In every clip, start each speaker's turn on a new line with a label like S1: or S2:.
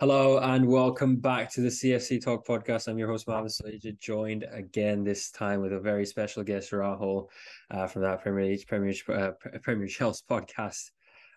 S1: Hello and welcome back to the CFC Talk podcast. I'm your host, Mohamed Soleja, joined again this time with a very special guest, Rahul, uh, from that Premier League, Premier, uh, Premier Chelsea podcast.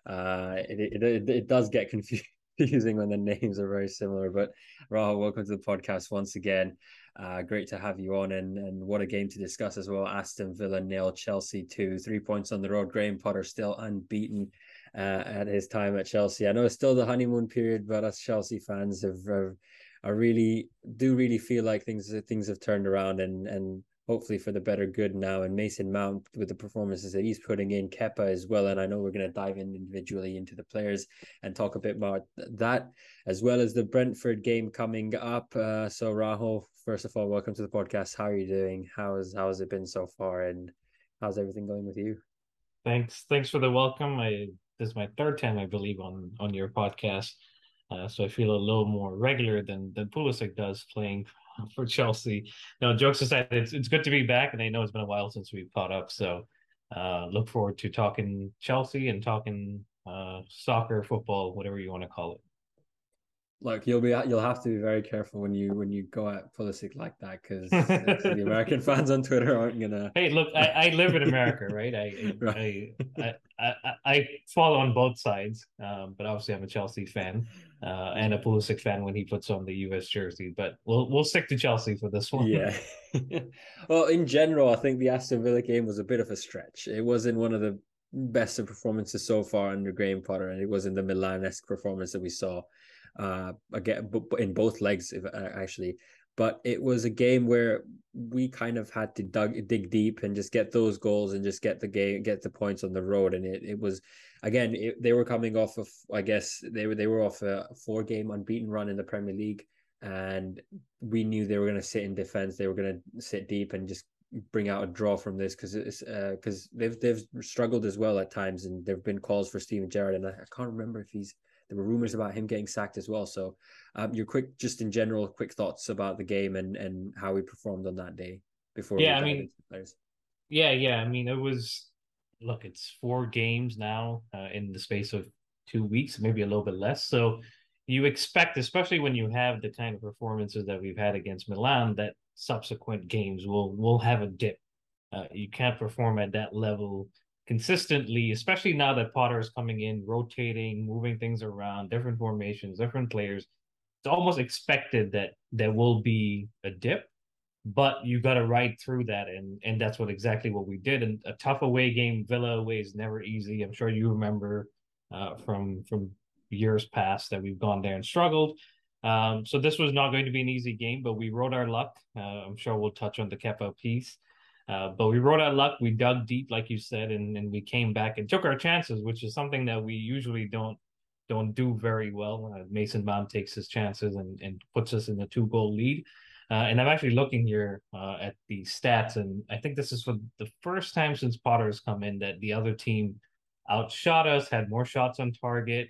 S1: Uh, it, it, it, it, does get confusing when the names are very similar, but Rahul, welcome to the podcast once again. Uh, great to have you on, and, and what a game to discuss as well. Aston Villa nil, Chelsea two, three points on the road. Graham Potter still unbeaten uh, at his time at Chelsea. I know it's still the honeymoon period, but us Chelsea fans have, have are really do really feel like things things have turned around and and hopefully for the better good now. And Mason Mount with the performances that he's putting in, Kepa as well. And I know we're going to dive in individually into the players and talk a bit about that, as well as the Brentford game coming up. Uh, so Rahul, first of all, welcome to the podcast. How are you doing? How's how has it been so far, and how's everything going with you?
S2: Thanks, thanks for the welcome. I this is my third time, I believe, on on your podcast. Uh, so I feel a little more regular than than Pulisic does playing for Chelsea. No, jokes aside, it's it's good to be back, and I know it's been a while since we've caught up. So uh, look forward to talking Chelsea and talking uh, soccer, football, whatever you want to call it
S1: look, you'll be you'll have to be very careful when you when you go at Pulisic like that because the American fans on Twitter aren't gonna.
S2: Hey, look, I, I live in America, right? I, right. I, I, I I fall on both sides, um, but obviously I'm a Chelsea fan uh, and a Pulisic fan when he puts on the U.S. jersey. But we'll we'll stick to Chelsea for this one.
S1: Yeah. well, in general, I think the Aston Villa game was a bit of a stretch. It wasn't one of the best of performances so far under Graham Potter, and it wasn't the Milan-esque performance that we saw uh, again, in both legs, uh, actually. But it was a game where we kind of had to dug, dig deep and just get those goals and just get the game, get the points on the road. And it, it was, again, it, they were coming off of, I guess they were they were off a four game unbeaten run in the Premier League, and we knew they were going to sit in defense. They were going to sit deep and just bring out a draw from this because it's because uh, they've they've struggled as well at times, and there've been calls for Steven Gerrard, and I, I can't remember if he's there were rumors about him getting sacked as well. So, um, your quick, just in general, quick thoughts about the game and and how we performed on that day before.
S2: Yeah, I mean, yeah, yeah. I mean, it was. Look, it's four games now uh, in the space of two weeks, maybe a little bit less. So, you expect, especially when you have the kind of performances that we've had against Milan, that subsequent games will will have a dip. Uh, you can't perform at that level consistently, especially now that Potter is coming in, rotating, moving things around, different formations, different players. It's almost expected that there will be a dip, but you got to ride through that, and and that's what exactly what we did. And a tough away game, Villa away is never easy. I'm sure you remember uh, from from years past that we've gone there and struggled. Um, so this was not going to be an easy game, but we rode our luck. Uh, I'm sure we'll touch on the Kepa piece. Uh, but we rode our luck. We dug deep, like you said, and, and we came back and took our chances, which is something that we usually don't don't do very well. Uh, Mason Mount takes his chances and, and puts us in a two goal lead. Uh, and I'm actually looking here uh, at the stats, and I think this is for the first time since Potter has come in that the other team outshot us, had more shots on target.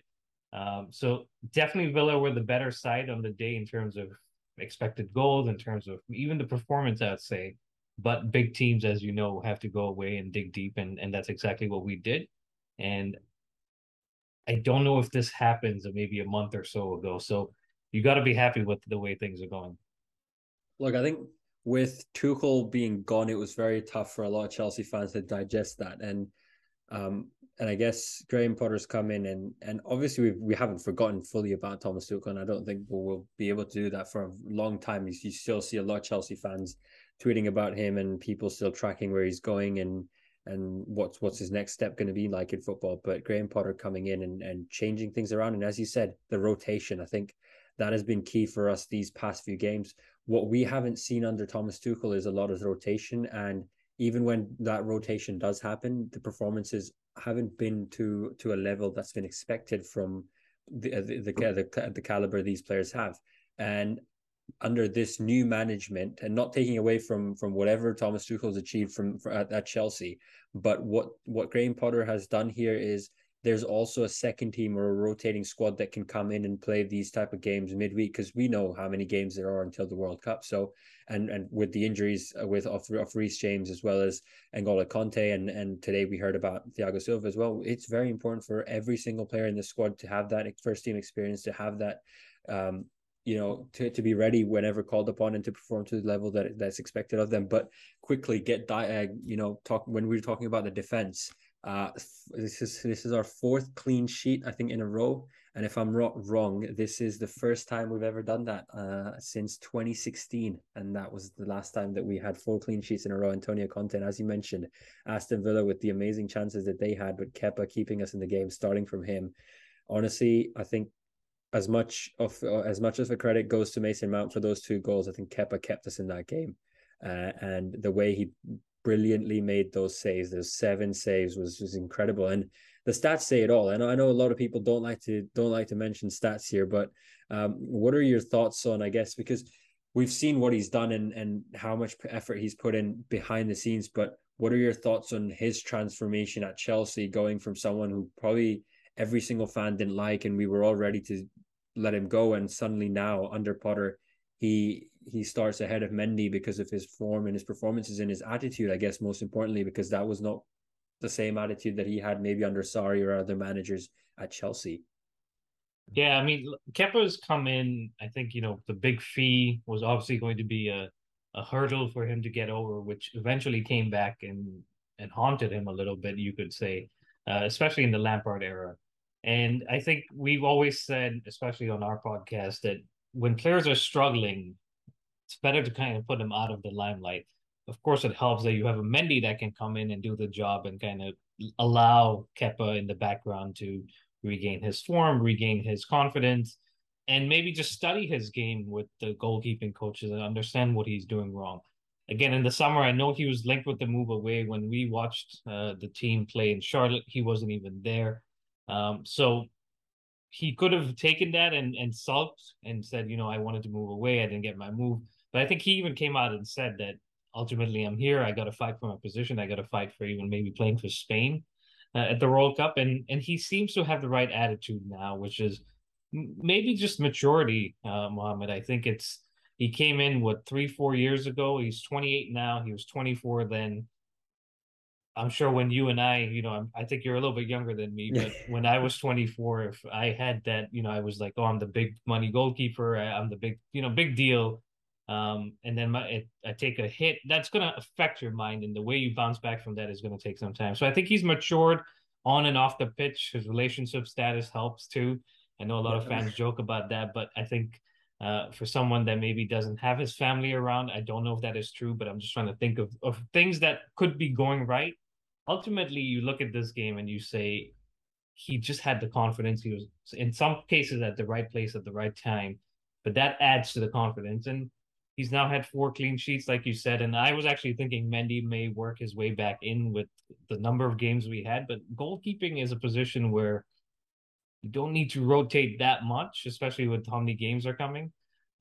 S2: Um, so definitely Villa were the better side on the day in terms of expected goals, in terms of even the performance, I'd say. But big teams, as you know, have to go away and dig deep, and and that's exactly what we did. And I don't know if this happens maybe a month or so ago. So you got to be happy with the way things are going.
S1: Look, I think with Tuchel being gone, it was very tough for a lot of Chelsea fans to digest that. And um, and I guess Graham Potter's come in, and and obviously we we haven't forgotten fully about Thomas Tuchel, and I don't think we'll, we'll be able to do that for a long time. You, you still see a lot of Chelsea fans tweeting about him and people still tracking where he's going and and what's what's his next step going to be like in football. But Graham Potter coming in and, and changing things around. And as you said, the rotation, I think that has been key for us these past few games. What we haven't seen under Thomas Tuchel is a lot of rotation. And even when that rotation does happen, the performances haven't been to to a level that's been expected from the the the, the, the caliber these players have. And under this new management and not taking away from from whatever Thomas Tuchel's achieved from, from at, at, Chelsea, but what what Graham Potter has done here is there's also a second team or a rotating squad that can come in and play these type of games midweek because we know how many games there are until the World Cup. So and and with the injuries uh, with of, of Reece James as well as N'Golo Kanté and and today we heard about Thiago Silva as well. It's very important for every single player in the squad to have that first team experience, to have that um, you know, to, to be ready whenever called upon and to perform to the level that that's expected of them. But quickly get uh, you know, talk when we were talking about the defense. Uh, this is this is our fourth clean sheet, I think, in a row. And if I'm wrong, this is the first time we've ever done that uh, since 2016, and that was the last time that we had four clean sheets in a row. Antonio Conte, as you mentioned, Aston Villa with the amazing chances that they had, but Kepa keeping us in the game, starting from him. Honestly, I think as much of uh, as much of the credit goes to Mason Mount for those two goals, I think Kepa kept us in that game, uh, and the way he brilliantly made those saves, those seven saves, was was incredible. And the stats say it all. And I know a lot of people don't like to don't like to mention stats here, but um, what are your thoughts on? I guess because we've seen what he's done and and how much effort he's put in behind the scenes, but what are your thoughts on his transformation at Chelsea, going from someone who probably every single fan didn't like, and we were all ready to let him go, and suddenly now under Potter, he he starts ahead of Mendy because of his form and his performances and his attitude. I guess most importantly because that was not the same attitude that he had maybe under Sarri or other managers at Chelsea.
S2: Yeah, I mean, Kepa's come in. I think you know the big fee was obviously going to be a a hurdle for him to get over, which eventually came back and and haunted him a little bit. You could say, uh, especially in the Lampard era. And I think we've always said, especially on our podcast, that when players are struggling, it's better to kind of put them out of the limelight. Of course, it helps that you have a Mendy that can come in and do the job and kind of allow Kepa in the background to regain his form, regain his confidence, and maybe just study his game with the goalkeeping coaches and understand what he's doing wrong. Again, in the summer, I know he was linked with the move away. When we watched uh, the team play in Charlotte, he wasn't even there. Um, so he could have taken that and and sulked and said, you know, I wanted to move away. I didn't get my move. But I think he even came out and said that ultimately I'm here. I got to fight for my position. I got to fight for even maybe playing for Spain uh, at the World Cup. And and he seems to have the right attitude now, which is maybe just maturity, uh, Mohamed. I think it's he came in what three four years ago. He's 28 now. He was 24 then. I'm sure when you and I, you know, I'm, i think you're a little bit younger than me, but when I was 24, if I had that, you know, I was like, oh, I'm the big money goalkeeper. I, am the big, you know, big deal. Um, and then my, it, I take a hit. That's going to affect your mind, and the way you bounce back from that is going to take some time. So I think he's matured on and off the pitch. His relationship status helps too. I know a lot of fans joke about that, but I think uh, for someone that maybe doesn't have his family around, I don't know if that is true, but I'm just trying to think of, of things that could be going right ultimately you look at this game and you say he just had the confidence. He was in some cases at the right place at the right time, but that adds to the confidence. And he's now had four clean sheets, like you said. And I was actually thinking Mendy may work his way back in with the number of games we had, but goalkeeping is a position where you don't need to rotate that much, especially with how many games are coming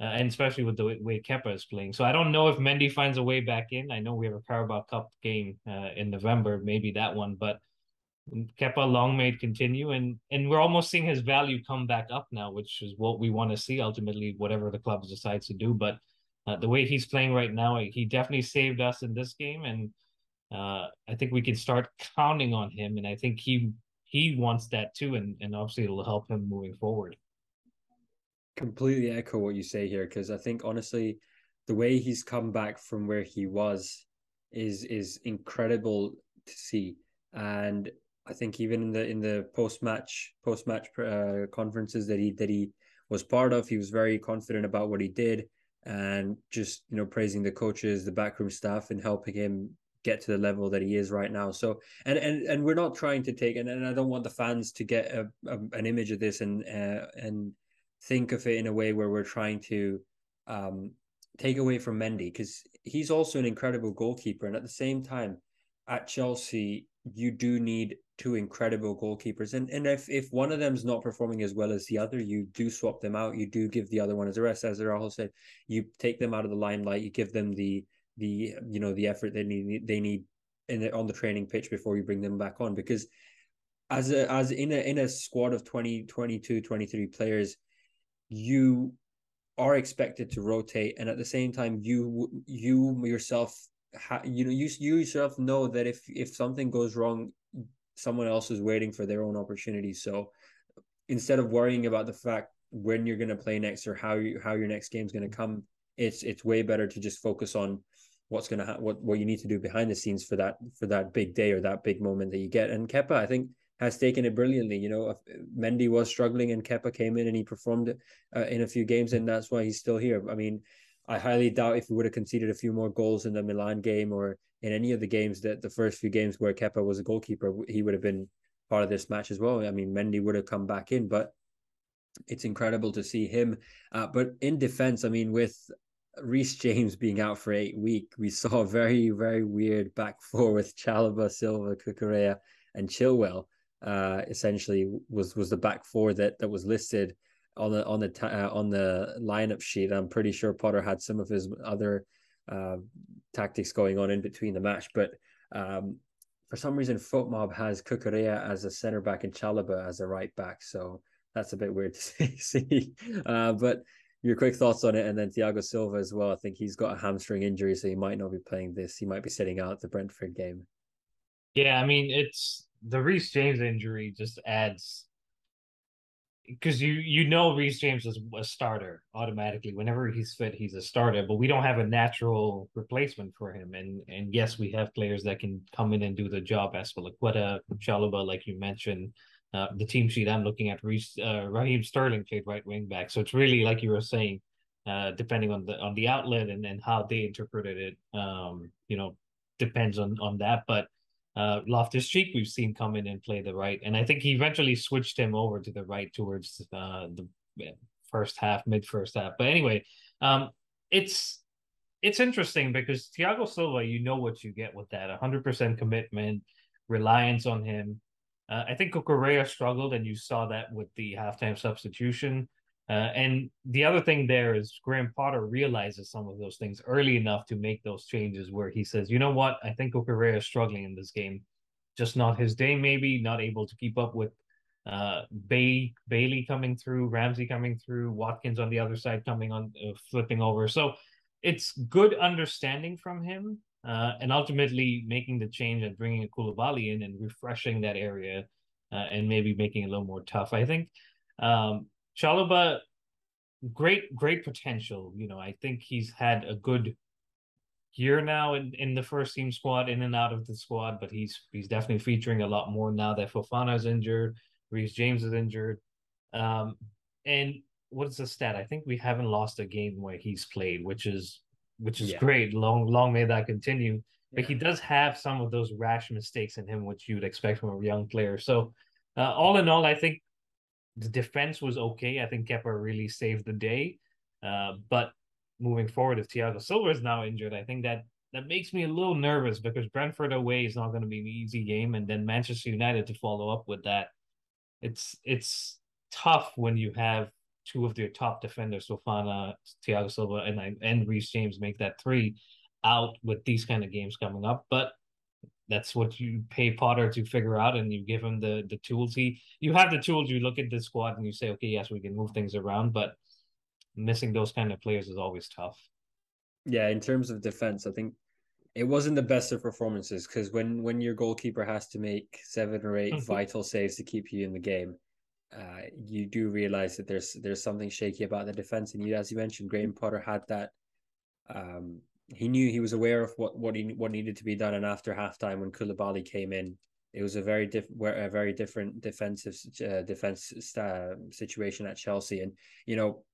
S2: uh, and especially with the way Kepa is playing. So I don't know if Mendy finds a way back in. I know we have a Carabao Cup game uh, in November, maybe that one, but Kepa long may continue, and and we're almost seeing his value come back up now, which is what we want to see ultimately, whatever the club decides to do. But uh, the way he's playing right now, he definitely saved us in this game, and uh, I think we can start counting on him, and I think he he wants that too, and and obviously it'll help him moving forward
S1: completely echo what you say here because I think honestly, the way he's come back from where he was is is incredible to see, and I think even in the in the post match post match uh, conferences that he that he was part of, he was very confident about what he did and just you know praising the coaches, the backroom staff, and helping him get to the level that he is right now. So and and and we're not trying to take and, and I don't want the fans to get a, a an image of this and uh, and think of it in a way where we're trying to um, take away from Mendy because he's also an incredible goalkeeper. And at the same time, at Chelsea, you do need two incredible goalkeepers. And and if, if one of them's not performing as well as the other, you do swap them out. You do give the other one as a rest, as Rahul said. You take them out of the limelight. You give them the the you know the effort they need they need in the, on the training pitch before you bring them back on because as a as in a in a squad of 20 22 23 players you are expected to rotate and at the same time you you yourself ha, you know you, you yourself know that if if something goes wrong someone else is waiting for their own opportunity so instead of worrying about the fact when you're going to play next or how you how your next game is going to come, it's it's way better to just focus on what's going to ha- what what you need to do behind the scenes for that for that big day or that big moment that you get. And Kepa, I think, has taken it brilliantly. You know, Mendy was struggling and Kepa came in and he performed uh, in a few games, and that's why he's still here. I mean, I highly doubt if he would have conceded a few more goals in the Milan game or in any of the games that the first few games where Kepa was a goalkeeper, he would have been part of this match as well. I mean, Mendy would have come back in, but it's incredible to see him. Uh, but in defense, I mean, with Reece James being out for eight week, we saw a very, very weird back four with Chalobah, Silva, Cucurella, and Chilwell. Uh, essentially, was was the back four that that was listed on the on the uh, on the lineup sheet. I'm pretty sure Potter had some of his other uh, tactics going on in between the match. But um, for some reason, FotMob has Cucurella as a center back and Chalobah as a right back. So that's a bit weird to see. Uh, but your quick thoughts on it, and then Thiago Silva as well. I think he's got a hamstring injury, so he might not be playing this. He might be sitting out the Brentford game.
S2: Yeah, I mean, it's the Reece James injury just adds because you you know Reece James is a starter automatically. Whenever he's fit, he's a starter. But we don't have a natural replacement for him. And and yes, we have players that can come in and do the job. Azpilicueta, Chalobah, like you mentioned, uh, the team sheet I'm looking at, Reece, uh, Raheem Sterling played right wing back. So it's really like you were saying, uh, depending on the on the outlet and and how they interpreted it. Um, you know, depends on on that, but uh, Loftus Cheek we've seen come in and play the right, and I think he eventually switched him over to the right towards uh, the first half, mid first half. But anyway, um, it's it's interesting because Thiago Silva, you know what you get with that, hundred percent commitment, reliance on him. Uh, I think Cucurella struggled, and you saw that with the halftime substitution. Uh, and the other thing there is Graham Potter realizes some of those things early enough to make those changes where he says, you know what, I think Cucurella is struggling in this game. Just not his day, maybe, not able to keep up with uh, Bay Bailey coming through, Ramsey coming through, Watkins on the other side coming on, uh, flipping over. So it's good understanding from him uh, and ultimately making the change and bringing a Koulibaly in and refreshing that area uh, and maybe making it a little more tough. I think um, Chalobah, great, great potential. You know, I think he's had a good year now in, in the first team squad, in and out of the squad, but he's he's definitely featuring a lot more now that Fofana's injured, Reece James is injured. Um, and what's the stat? I think we haven't lost a game where he's played, which is which is yeah. great. Long, long may that continue. But yeah. he does have some of those rash mistakes in him, which you'd expect from a young player. So, uh, all in all, I think the defense was okay. I think Kepa really saved the day. Uh, but moving forward, if Thiago Silva is now injured, I think that that makes me a little nervous because Brentford away is not going to be an easy game, and then Manchester United to follow up with that. It's it's tough when you have two of their top defenders, Fofana, Thiago Silva, and and Reece James make that three out with these kind of games coming up. But that's what you pay Potter to figure out, and you give him the the tools. He you have the tools. You look at the squad and you say, okay, yes, we can move things around, but missing those kind of players is always tough.
S1: Yeah, in terms of defense, I think it wasn't the best of performances because when when your goalkeeper has to make seven or 8 vital saves to keep you in the game, uh, you do realize that there's there's something shaky about the defense. And you, as you mentioned, Graham Potter had that um, he knew he was aware of what what he what needed to be done. And after halftime, when Koulibaly came in, it was a very different a very different defensive uh, defense uh, situation at Chelsea. And you know,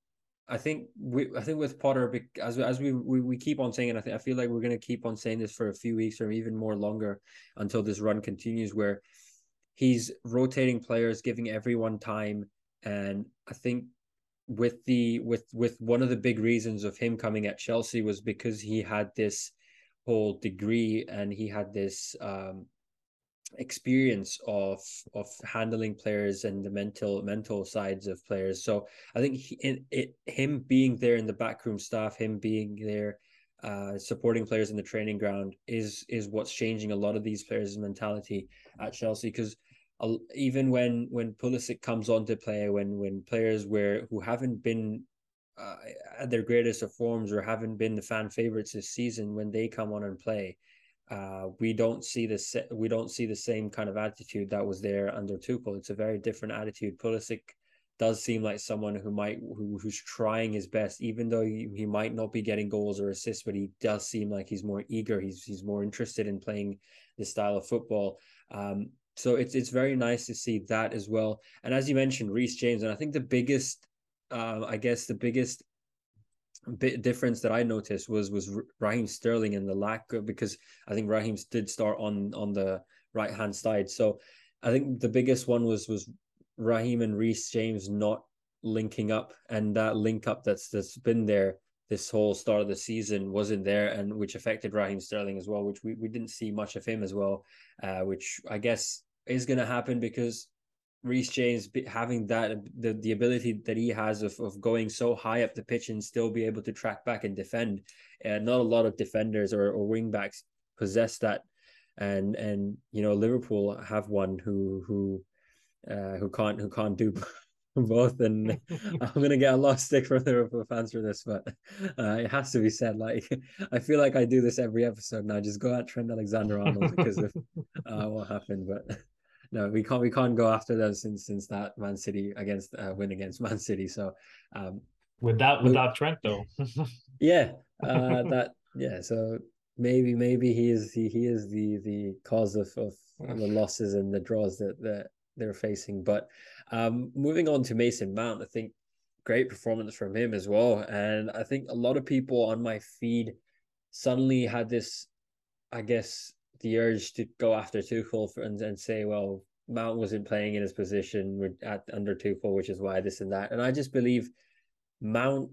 S1: I think we I think with Potter as as we we, we keep on saying, and I think I feel like we're going to keep on saying this for a few weeks or even more longer until this run continues, where he's rotating players, giving everyone time, and I think with the with with one of the big reasons of him coming at Chelsea was because he had this whole degree and he had this um, experience of of handling players and the mental mental sides of players. So I think he, it, it him being there in the backroom staff, him being there uh, supporting players in the training ground is is what's changing a lot of these players' mentality at Chelsea because even when when Pulisic comes on to play, when when players where who haven't been uh, at their greatest of forms or haven't been the fan favorites this season, when they come on and play, uh, we don't see the se- we don't see the same kind of attitude that was there under Tuchel. It's a very different attitude. Pulisic does seem like someone who might who, who's trying his best, even though he, he might not be getting goals or assists, but he does seem like he's more eager. He's he's more interested in playing this style of football. Um, so it's it's very nice to see that as well. And as you mentioned, Reece James, and I think the biggest, uh, I guess the biggest bit difference that I noticed was was Raheem Sterling and the lack of, because I think Raheem did start on on the right hand side. So I think the biggest one was was Raheem and Reece James not linking up, and that link up that's that's been there this whole start of the season wasn't there, and which affected Raheem Sterling as well, which we, we didn't see much of him as well, uh, which I guess is going to happen because Reece James having that the, the ability that he has of, of going so high up the pitch and still be able to track back and defend. Uh, not a lot of defenders or, or wing backs possess that, and and you know Liverpool have one who who uh, who can't who can't do both. And I'm gonna get a lot of stick from the Liverpool fans for this, but uh, it has to be said. Like I feel like I do this every episode now. Just go at Trent Alexander Arnold because of uh, what happened, but. No, we can't. We can't go after them since since that Man City against uh, win against Man City. So, um,
S2: without without Trent though.
S1: yeah, uh, that yeah. So maybe maybe he is he, he is the the cause of, of the losses and the draws that that they're facing. But um, moving on to Mason Mount, I think great performance from him as well. And I think a lot of people on my feed suddenly had this, I guess, the urge to go after Tuchel for, and, and say, well, Mount wasn't playing in his position at under Tuchel, which is why this and that. And I just believe Mount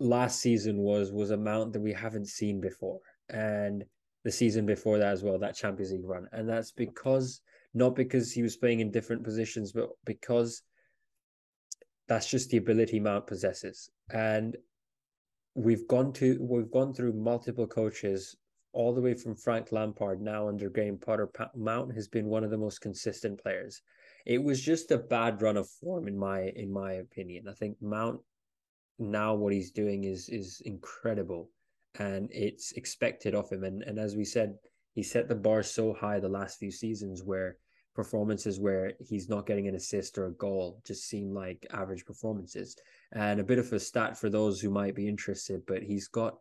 S1: last season was was a Mount that we haven't seen before, and the season before that as well, that Champions League run, and that's because not because he was playing in different positions, but because that's just the ability Mount possesses. And we've gone to we've gone through multiple coaches all the way from Frank Lampard now under Graham Potter. Mount has been one of the most consistent players. It was just a bad run of form in my in my opinion. I think Mount now what he's doing is is incredible and it's expected of him and and as we said he set the bar so high the last few seasons where performances where he's not getting an assist or a goal just seem like average performances. And a bit of a stat for those who might be interested, but he's got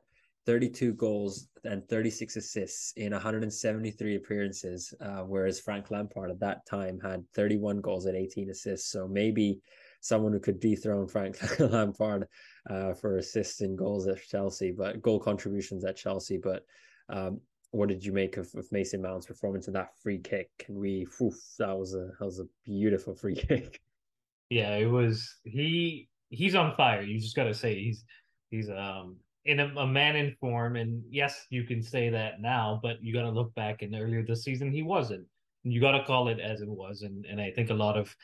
S1: 32 goals and 36 assists in 173 appearances, uh, whereas Frank Lampard at that time had 31 goals and 18 assists. So maybe someone who could dethrone Frank Lampard uh, for assists and goals at Chelsea, but goal contributions at Chelsea. But um, what did you make of, of Mason Mount's performance in that free kick? Can we? Oof, that was a that was a beautiful free kick.
S2: Yeah, it was. He he's on fire. You just got to say he's he's um in a, a, man in form. And yes, you can say that now, but you got to look back and earlier this season he wasn't. You got to call it as it was, and and I think a lot of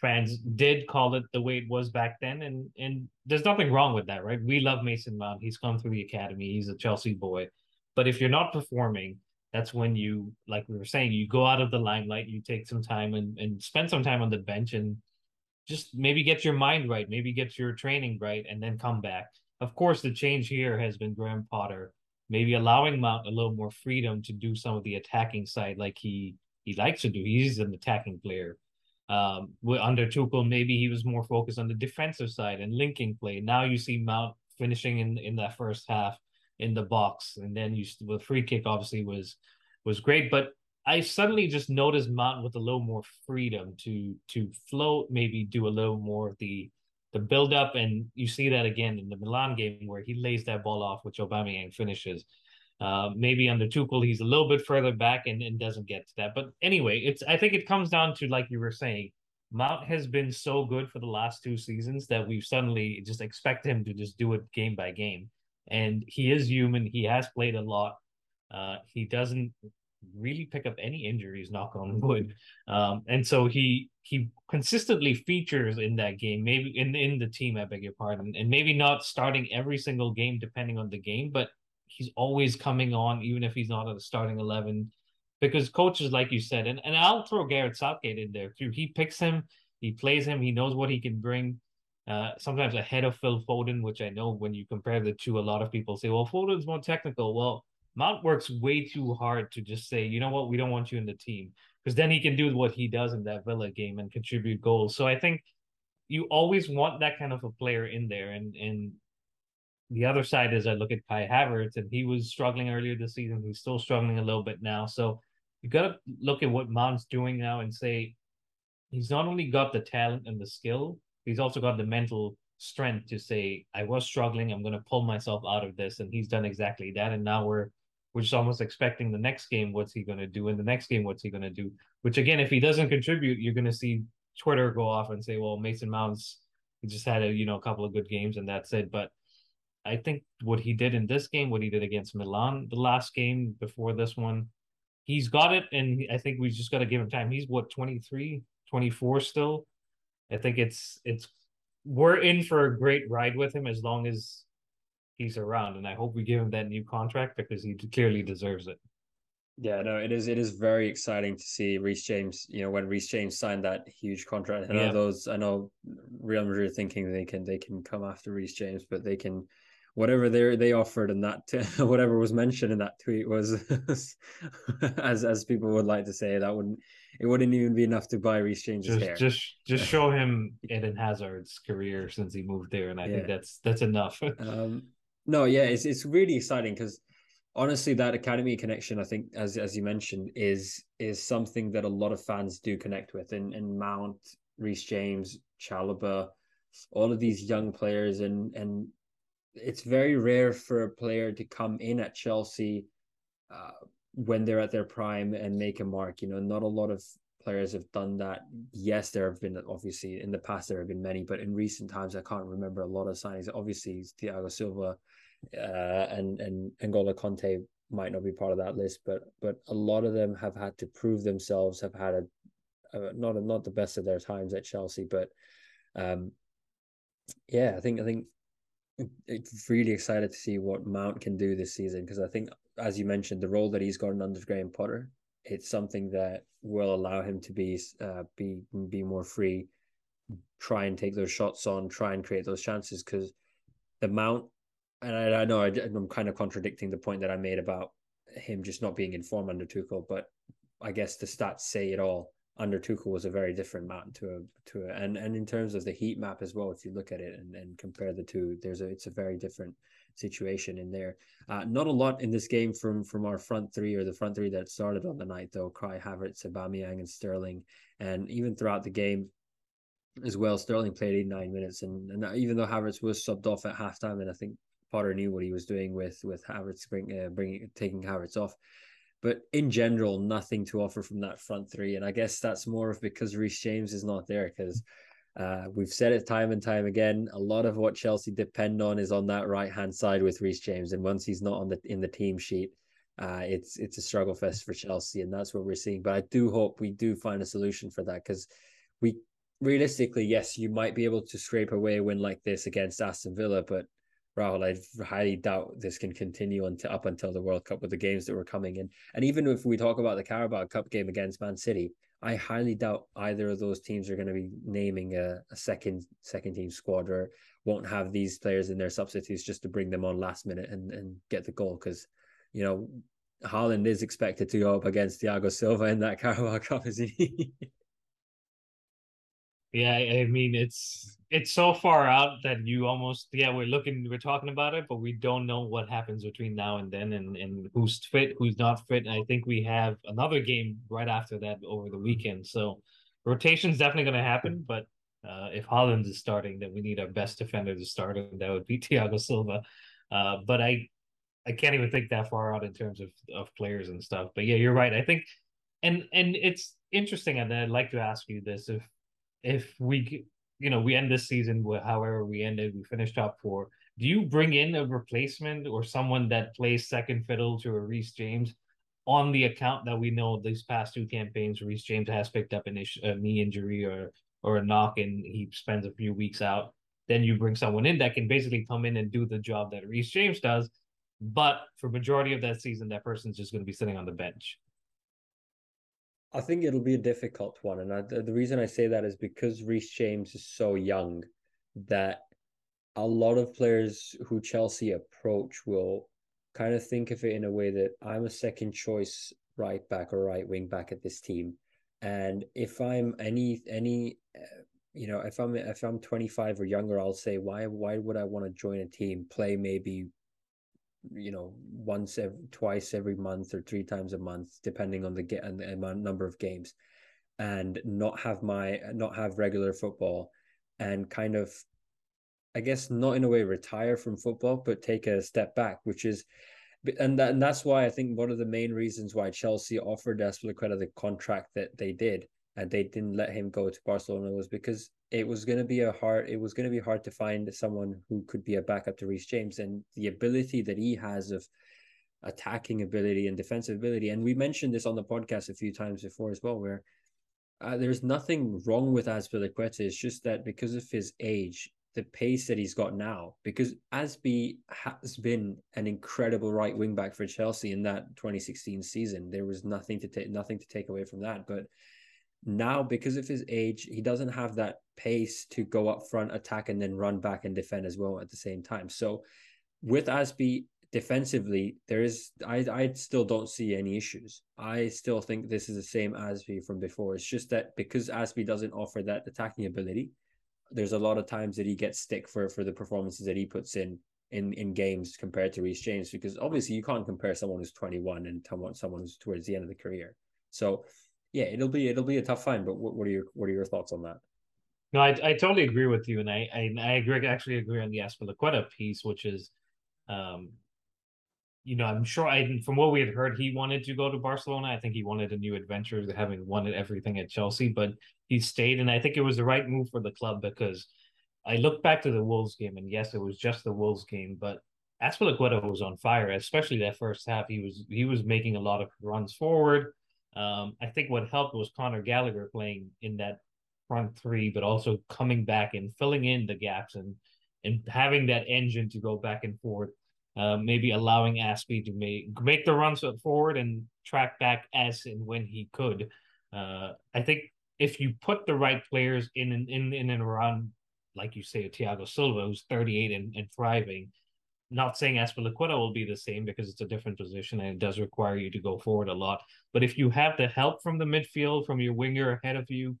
S2: fans did call it the way it was back then, and and there's nothing wrong with that, right? We love Mason Mount. He's come through the academy. He's a Chelsea boy but if you're not performing, that's when you, like we were saying, you go out of the limelight, you take some time and, and spend some time on the bench and just maybe get your mind right, maybe get your training right, and then come back. Of course, the change here has been Graham Potter, maybe allowing Mount a little more freedom to do some of the attacking side like he he likes to do. He's an attacking player. Um, under Tuchel, maybe he was more focused on the defensive side and linking play. Now you see Mount finishing in in that first half in the box, and then you the free kick obviously was was great, but I suddenly just noticed Mount with a little more freedom to to float, maybe do a little more of the the build up, and you see that again in the Milan game where he lays that ball off, which Aubameyang finishes. Uh, maybe under Tuchel, he's a little bit further back and, and doesn't get to that. But anyway, it's I think it comes down to like you were saying, Mount has been so good for the last two seasons that we've suddenly just expect him to just do it game by game and he is human. He has played a lot. Uh, he doesn't really pick up any injuries, knock on wood. Um, and so he he consistently features in that game, maybe in in the team. I beg your pardon, and maybe not starting every single game depending on the game, but he's always coming on, even if he's not at the starting eleven. Because coaches, like you said, and, and I'll throw Gareth Southgate in there too. He picks him, he plays him, he knows what he can bring uh, sometimes ahead of Phil Foden, which I know when you compare the two, a lot of people say, well, Foden's more technical. Well, Mount works way too hard to just say, you know what, we don't want you in the team. Because then he can do what he does in that Villa game and contribute goals. So I think you always want that kind of a player in there. And and the other side is I look at Kai Havertz, and he was struggling earlier this season. He's still struggling a little bit now. So you got to look at what Mount's doing now and say he's not only got the talent and the skill, he's also got the mental strength to say, I was struggling, I'm going to pull myself out of this. And he's done exactly that. And now we're we're just almost expecting the next game, what's he going to do? In the next game, what's he going to do? Which again, if he doesn't contribute, you're going to see Twitter go off and say, well, Mason Mounts, just had a you know a couple of good games and that's it. But I think what he did in this game, what he did against Milan, the last game before this one, he's got it. And I think we just got to give him time. He's what 23, 24 still. I think it's it's we're in for a great ride with him as long as he's around, and I hope we give him that new contract because he clearly deserves it.
S1: Yeah, no, it is. It is very exciting to see Reece James. You know, when Reece James signed that huge contract, I know yeah. those. I know Real Madrid thinking they can they can come after Reece James, but they can whatever they they offered and that whatever was mentioned in that tweet was as as people would like to say that wouldn't it wouldn't even be enough to buy Reece James'
S2: just,
S1: hair.
S2: Just just show him Eden Hazard's career since he moved there, and I yeah. think that's that's enough.
S1: um, no, yeah, it's it's really exciting because honestly, that academy connection, I think, as as you mentioned, is is something that a lot of fans do connect with, and and Mount, Reece James, Chalobah, all of these young players, and and it's very rare for a player to come in at Chelsea uh, when they're at their prime and make a mark. You know, not a lot of players have done that. Yes, there have been obviously in the past there have been many, but in recent times I can't remember a lot of signings. Obviously, Thiago Silva uh, and and N'Golo Kanté might not be part of that list, but but a lot of them have had to prove themselves. Have had a, a not a, not the best of their times at Chelsea, but um, yeah, I think I think it's really excited to see what Mount can do this season because I think, as you mentioned, the role that he's gotten under Graham Potter, it's something that will allow him to be uh, be be more free, try and take those shots on, try and create those chances because the Mount, and I, I know I, I'm kind of contradicting the point that I made about him just not being informed under Tuchel, but I guess the stats say it all under Tuchel was a very different map to a to a and and in terms of the heat map as well, if you look at it and, and compare the two, there's a it's a very different situation in there. Uh, not a lot in this game from from our front three or the front three that started on the night though. Kai Havertz, Aubameyang, and Sterling, and even throughout the game as well, Sterling played 89 minutes, and, and even though Havertz was subbed off at halftime, and I think Potter knew what he was doing with with Havertz bring, uh, bringing taking Havertz off but in general, nothing to offer from that front three. And I guess that's more of because Reece James is not there because uh, we've said it time and time again. A lot of what Chelsea depend on is on that right hand side with Reece James, and once he's not on the in the team sheet, uh, it's it's a struggle fest for Chelsea, and that's what we're seeing. But I do hope we do find a solution for that because we realistically, yes, you might be able to scrape away a win like this against Aston Villa, but Rahul, I highly doubt this can continue until up until the World Cup with the games that were coming in. And even if we talk about the Carabao Cup game against Man City, I highly doubt either of those teams are going to be naming a, a second second team squad or won't have these players in their substitutes just to bring them on last minute and, and get the goal because you know Haaland is expected to go up against Thiago Silva in that Carabao Cup, is he?
S2: Yeah, I mean it's it's so far out that you almost yeah we're looking we're talking about it, but we don't know what happens between now and then and and who's fit, who's not fit. And I think we have another game right after that over the weekend, so rotation's definitely going to happen. But uh, if Haaland is starting, then we need our best defender to start, and that would be Thiago Silva. Uh, but I I can't even think that far out in terms of of players and stuff. But yeah, you're right. I think and and it's interesting, and I'd like to ask you this if if we you know we end this season with however we ended, we finished top four. Do you bring in a replacement or someone that plays second fiddle to a Reece James on the account that we know these past two campaigns, Reece James has picked up an ish, a knee injury or or a knock and he spends a few weeks out. Then you bring someone in that can basically come in and do the job that Reece James does, but for majority of that season, that person's just going to be sitting on the bench.
S1: I think it'll be a difficult one, and I, the, reason I say that is because Reece James is so young that a lot of players who Chelsea approach will kind of think of it in a way that I'm a second choice right back or right wing back at this team, and if I'm any any uh, you know, if I'm if I'm 25 or younger, I'll say why why would I want to join a team, play maybe you know once every twice every month or three times a month depending on the get and the amount number of games and not have my not have regular football and kind of i guess not in a way retire from football but take a step back which is and that, and that's why i think one of the main reasons why chelsea offered Azpilicueta the contract that they did and they didn't let him go to barcelona was because it was going to be a hard it was going to be hard to find someone who could be a backup to Reece James and the ability that he has of attacking ability and defensive ability and we mentioned this on the podcast a few times before as well where uh, there's nothing wrong with Azpilicueta. It's just that because of his age the pace that he's got now because Azpi has been an incredible right wing back for Chelsea in that 2016 season there was nothing to take nothing to take away from that but now because of his age he doesn't have that pace to go up front attack and then run back and defend as well at the same time. So with Azpi defensively there is I I still don't see any issues. I still think this is the same Azpi from before. It's just that because Azpi doesn't offer that attacking ability there's a lot of times that he gets stick for for the performances that he puts in in in games compared to Reece James because obviously you can't compare someone who's 21 and someone who's towards the end of the career. So yeah, it'll be it'll be a tough find. But what, what are your what are your thoughts on that?
S2: No, I, I totally agree with you, and I I, I agree actually agree on the Azpilicueta piece, which is, um, you know, I'm sure I from what we had heard, he wanted to go to Barcelona. I think he wanted a new adventure, having won everything at Chelsea, but he stayed, and I think it was the right move for the club because I look back to the Wolves game, and yes, it was just the Wolves game, but Azpilicueta was on fire, especially that first half. He was he was making a lot of runs forward. Um, I think what helped was Conor Gallagher playing in that front three, but also coming back and filling in the gaps and and having that engine to go back and forth. Uh, maybe allowing Azpi to make make the runs forward and track back as and when he could. Uh, I think if you put the right players in in in and around, like you say, Thiago Silva, who's 38 and, and thriving, not saying Azpilicueta will be the same because it's a different position and it does require you to go forward a lot. But if you have the help from the midfield, from your winger ahead of you,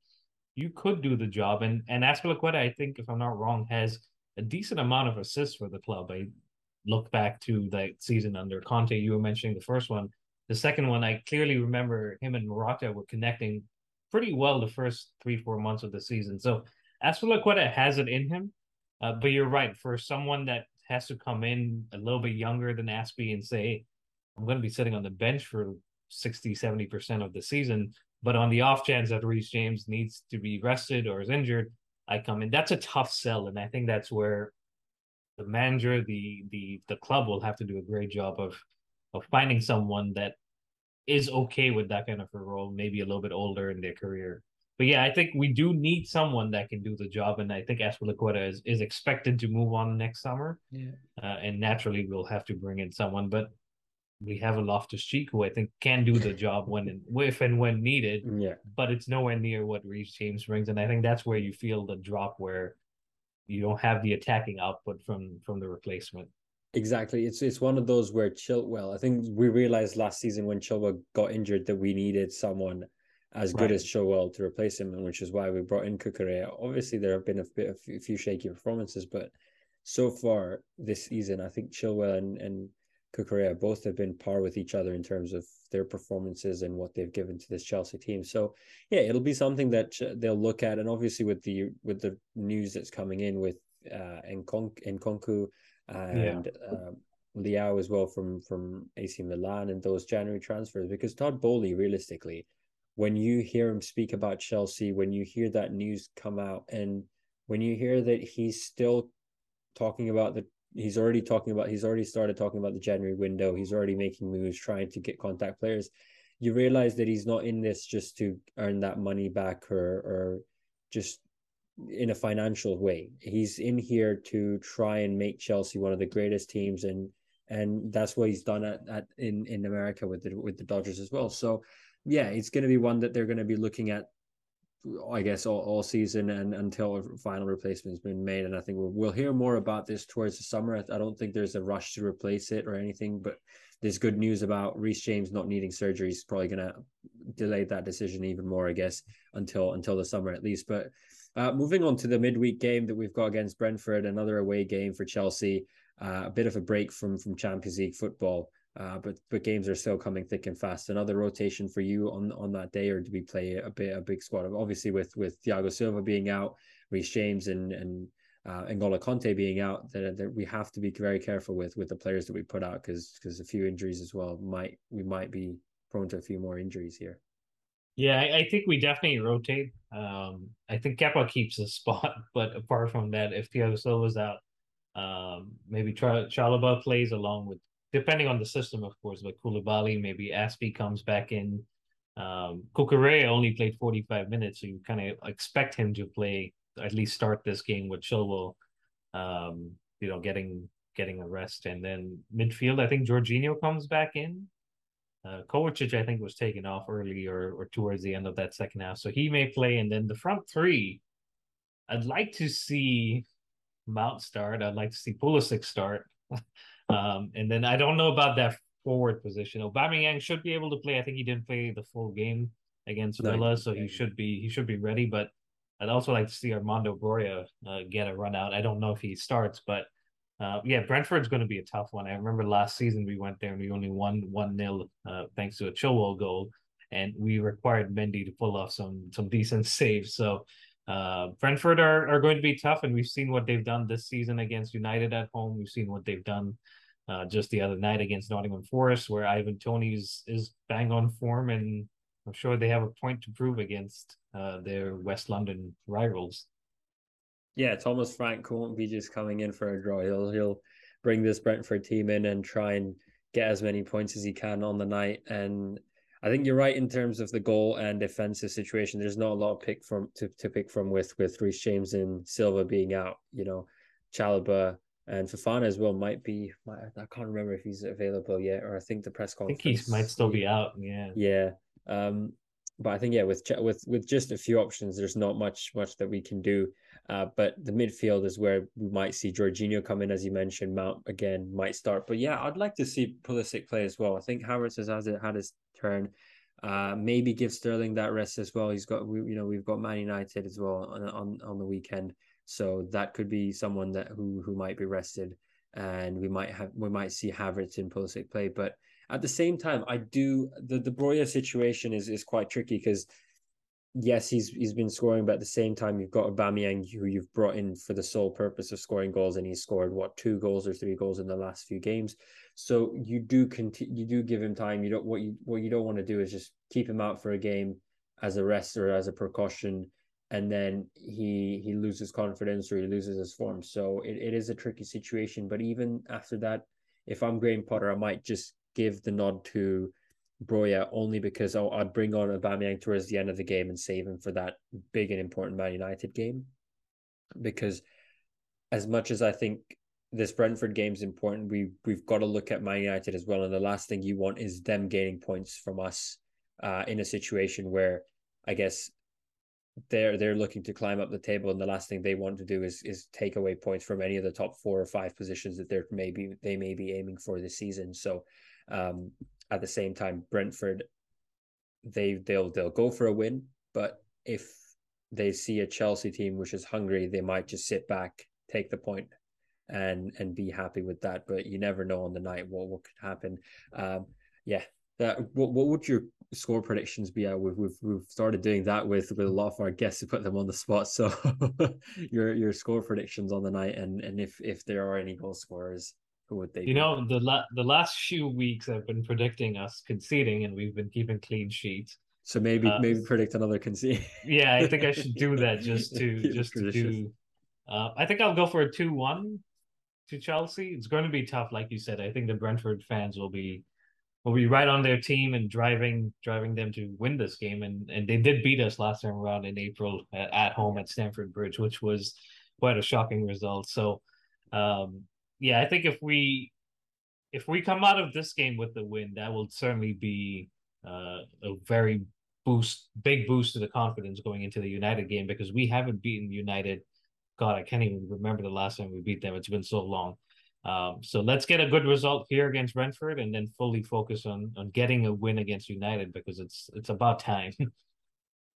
S2: you could do the job. And and Azpilicueta, I think, if I'm not wrong, has a decent amount of assists for the club. I look back to that season under Conte. You were mentioning the first one. The second one, I clearly remember him and Morata were connecting pretty well the first three, four months of the season. So Azpilicueta has it in him. Uh, but you're right. For someone that has to come in a little bit younger than Azpi and say, I'm going to be sitting on the bench for 60, 70% of the season. But on the off chance that Reece James needs to be rested or is injured, I come in. That's a tough sell. And I think that's where the manager, the the the club will have to do a great job of of finding someone that is okay with that kind of a role, maybe a little bit older in their career but yeah, I think we do need someone that can do the job, and I think Azpilicueta is is expected to move on next summer.
S1: Yeah,
S2: uh, and naturally we'll have to bring in someone, but we have a Loftus Cheek who I think can do the job when and if and when needed.
S1: Yeah,
S2: but it's nowhere near what Reece James brings, and I think that's where you feel the drop where you don't have the attacking output from from the replacement.
S1: Exactly. It's it's one of those where Chilwell. I think we realized last season when Chilwell got injured that we needed someone as good as Chilwell to replace him, and which is why we brought in Cucurella. Obviously, there have been a bit a few shaky performances, but so far this season, I think Chilwell and, and Cucurella both have been par with each other in terms of their performances and what they've given to this Chelsea team. So yeah, it'll be something that they'll look at, and obviously with the with the news that's coming in with uh Nkunku and yeah. uh, Leao as well from from AC Milan and those January transfers, because Todd Boehly realistically when you hear him speak about Chelsea, when you hear that news come out, and when you hear that he's still talking about the he's already talking about he's already started talking about the January window, he's already making moves, trying to get contact players. You realize that he's not in this just to earn that money back or or just in a financial way. He's in here to try and make Chelsea one of the greatest teams and and that's what he's done at, at in in America with the with the Dodgers as well. So yeah, it's going to be one that they're going to be looking at, I guess, all, all season and until a final replacement's been made. And I think we'll, we'll hear more about this towards the summer. I don't think there's a rush to replace it or anything, but there's good news about Reece James not needing surgery. He's probably going to delay that decision even more, I guess, until until the summer at least. But Uh, moving on to the midweek game that we've got against Brentford, another away game for Chelsea. Uh, a bit of a break from from Champions League football, uh, but but games are still coming thick and fast. Another rotation for you on on that day, or do we play a bit a big squad? Obviously, with with Thiago Silva being out, Reece James and and uh, N'Golo Kanté being out, that, that we have to be very careful with with the players that we put out because because a few injuries as well might we might be prone to a few more injuries here.
S2: Yeah, I, I think we definitely rotate. Um, I think Kepa keeps a spot, but apart from that, if Thiago Silva's out, um, maybe Ch- Chalobah plays along with, depending on the system, of course, but Koulibaly, maybe Azpi comes back in. Um, Cucurella only played 45 minutes, so you kind of expect him to play, at least start this game with Chilwell, um, you know, getting getting a rest. And then midfield, I think Jorginho comes back in. Uh, Kovacic, I think, was taken off early or, or towards the end of that second half. So he may play. And then the front three, I'd like to see Mount start. I'd like to see Pulisic start. um, and then I don't know about that forward position. Aubameyang should be able to play. I think he didn't play the full game against Villa, no, so he should be he should be ready. But I'd also like to see Armando Broja uh, get a run out. I don't know if he starts, but uh, yeah, Brentford's going to be a tough one. I remember last season we went there and we only won one nil uh, thanks to a Chilwell goal, and we required Mendy to pull off some some decent saves. So uh, Brentford are are going to be tough, and we've seen what they've done this season against United at home. We've seen what they've done uh, just the other night against Nottingham Forest, where Ivan Toney is bang on form, and I'm sure they have a point to prove against uh, their West London rivals
S1: yeah, Thomas Frank won't be just coming in for a draw. He'll he'll bring this Brentford team in and try and get as many points as he can on the night. And I think you're right in terms of the goal and defensive situation. There's not a lot of pick from to, to pick from with with Reece James and Silva being out. You know, Chalobah and Fofana as well might be. I can't remember if he's available yet, or I think the press conference.
S2: I think he might still be out. Yeah.
S1: Yeah. Um, but I think yeah, with with with just a few options, there's not much much that we can do. Uh, but the midfield is where we might see Jorginho come in, as you mentioned. Mount again might start, but yeah, I'd like to see Pulisic play as well. I think Havertz has had, had his turn. Uh, maybe give Sterling that rest as well. He's got, we, you know, we've got Man United as well on on on the weekend, so that could be someone that who who might be rested, and we might have we might see Havertz and Pulisic play. But at the same time, I do the the Broja situation is is quite tricky because yes, he's he's been scoring, but at the same time, you've got Aubameyang who you've brought in for the sole purpose of scoring goals, and he's scored what two goals or three goals in the last few games. So you do continue, you do give him time. You don't what you what you don't want to do is just keep him out for a game as a rest or as a precaution, and then he he loses confidence or he loses his form. So it, it is a tricky situation. But even after that, if I'm Graham Potter, I might just give the nod to Broja only because I'll, I'd bring on Aubameyang towards the end of the game and save him for that big and important Man United game. Because as much as I think this Brentford game is important, we we've got to look at Man United as well. And the last thing you want is them gaining points from us uh, in a situation where I guess they're they're looking to climb up the table, and the last thing they want to do is is take away points from any of the top four or five positions that they're maybe they may be aiming for this season. So um, at the same time, Brentford, they they'll they'll go for a win, but if they see a Chelsea team which is hungry, they might just sit back, take the point, and and be happy with that. But you never know on the night what what could happen. Um, yeah, that what what would your score predictions be? Uh, we've we've we've started doing that with with a lot of our guests to put them on the spot. So your your score predictions on the night, and and if if there are any goal scorers who would they?
S2: You be? know, the la- the last few weeks I've been predicting us conceding, and we've been keeping clean sheets.
S1: So maybe uh, maybe predict another concede.
S2: yeah, I think I should do that just to just to do. Uh, I think I'll go for a two-one to Chelsea. It's going to be tough, like you said. I think the Brentford fans will be will be right on their team and driving driving them to win this game. And and they did beat us last time around in April at, at home at Stamford Bridge, which was quite a shocking result. So um, yeah, I think if we if we come out of this game with the win, that will certainly be uh, a very boost, big boost to the confidence going into the United game because we haven't beaten United. God, I can't even remember the last time we beat them. It's been so long. Um, so let's get a good result here against Brentford, and then fully focus on on getting a win against United because it's it's about time.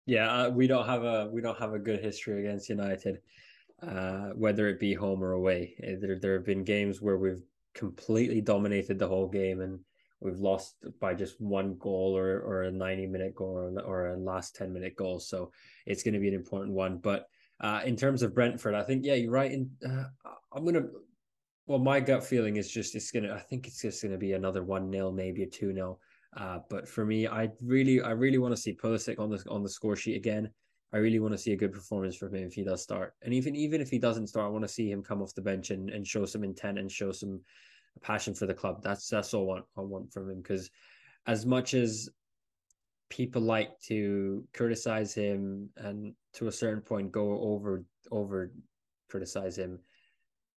S1: Yeah, uh, we don't have a we don't have a good history against United, uh, whether it be home or away. Uh, there there have been games where we've completely dominated the whole game and we've lost by just one goal or or a ninety minute goal or, or a last ten minute goal. So it's going to be an important one. But uh, in terms of Brentford, I think yeah, you're right. In uh, I'm gonna. Well, my gut feeling is just it's gonna. I think it's just gonna be another one 0 maybe a two 0 uh, but for me, I really, I really want to see Pulisic on the on the score sheet again. I really want to see a good performance from him if he does start, and even even if he doesn't start, I want to see him come off the bench and, and show some intent and show some passion for the club. That's that's all I want I want from him because as much as people like to criticize him and to a certain point go over over criticize him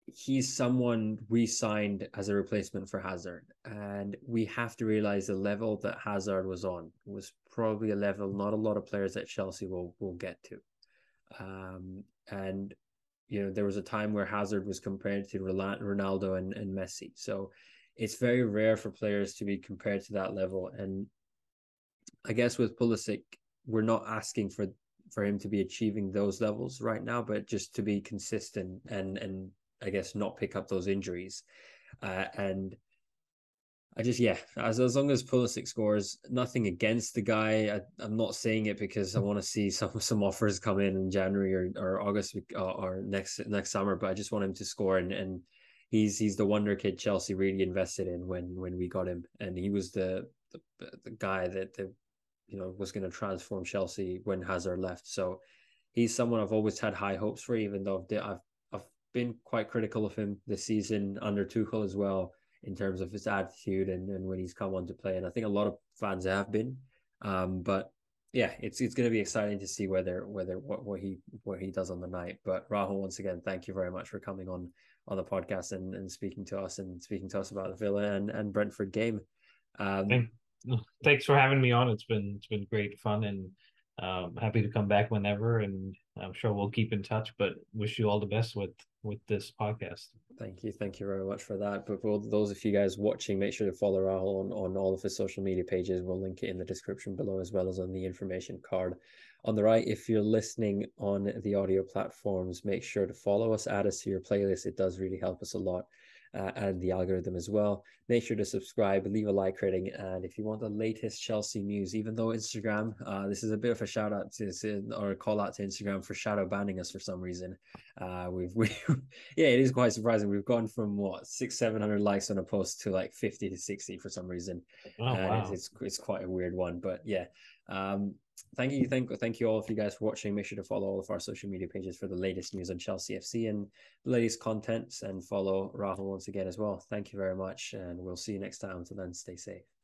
S1: he's someone we signed as a replacement for Hazard, and we have to realize the level that Hazard was on was probably a level not a lot of players at Chelsea will will get to. Um, and you know there was a time where Hazard was compared to Ronaldo and, and Messi, so it's very rare for players to be compared to that level. And I guess with Pulisic, we're not asking for for him to be achieving those levels right now, but just to be consistent and and I guess not pick up those injuries. Uh, and I just yeah, as as long as Pulisic scores, nothing against the guy. I, am not saying it because I want to see some some offers come in in January or, or August or, uh, or next next summer, but I just want him to score and and he's he's the wonder kid Chelsea really invested in when when we got him, and he was the the, the guy that the you know was going to transform Chelsea when Hazard left. So he's someone I've always had high hopes for, even though I've been quite critical of him this season under Tuchel as well in terms of his attitude and, and when he's come on to play. And I think a lot of fans have been. Um, but yeah, it's it's going to be exciting to see whether whether what, what he what he does on the night. But Rahul, once again, thank you very much for coming on on the podcast and, and speaking to us and speaking to us about the Villa and, and Brentford game.
S2: Um, Thanks for having me on. It's been it's been great fun and um, happy to come back whenever, and I'm sure we'll keep in touch. But wish you all the best with with this podcast.
S1: Thank you, thank you very much for that. But for those of you guys watching, make sure to follow Rahul on, on all of his social media pages. We'll link it in the description below as well as on the information card on the right. If you're listening on the audio platforms, make sure to follow us, add us to your playlist. It does really help us a lot uh, and the algorithm as well. Make sure to subscribe, leave a like rating, and if you want the latest Chelsea news, even though Instagram, uh, this is a bit of a shout out to, or a call out to Instagram for shadow banning us for some reason. Uh, we've we yeah, it is quite surprising. We've gone from what six seven hundred likes on a post to like fifty to sixty for some reason. Oh, wow. it's, it's it's quite a weird one, but yeah. Um, thank you, thank thank you all of you guys for watching. Make sure to follow all of our social media pages for the latest news on Chelsea FC and the latest contents, and follow Rahul once again as well. Thank you very much, and we'll see you next time. Until then, stay safe.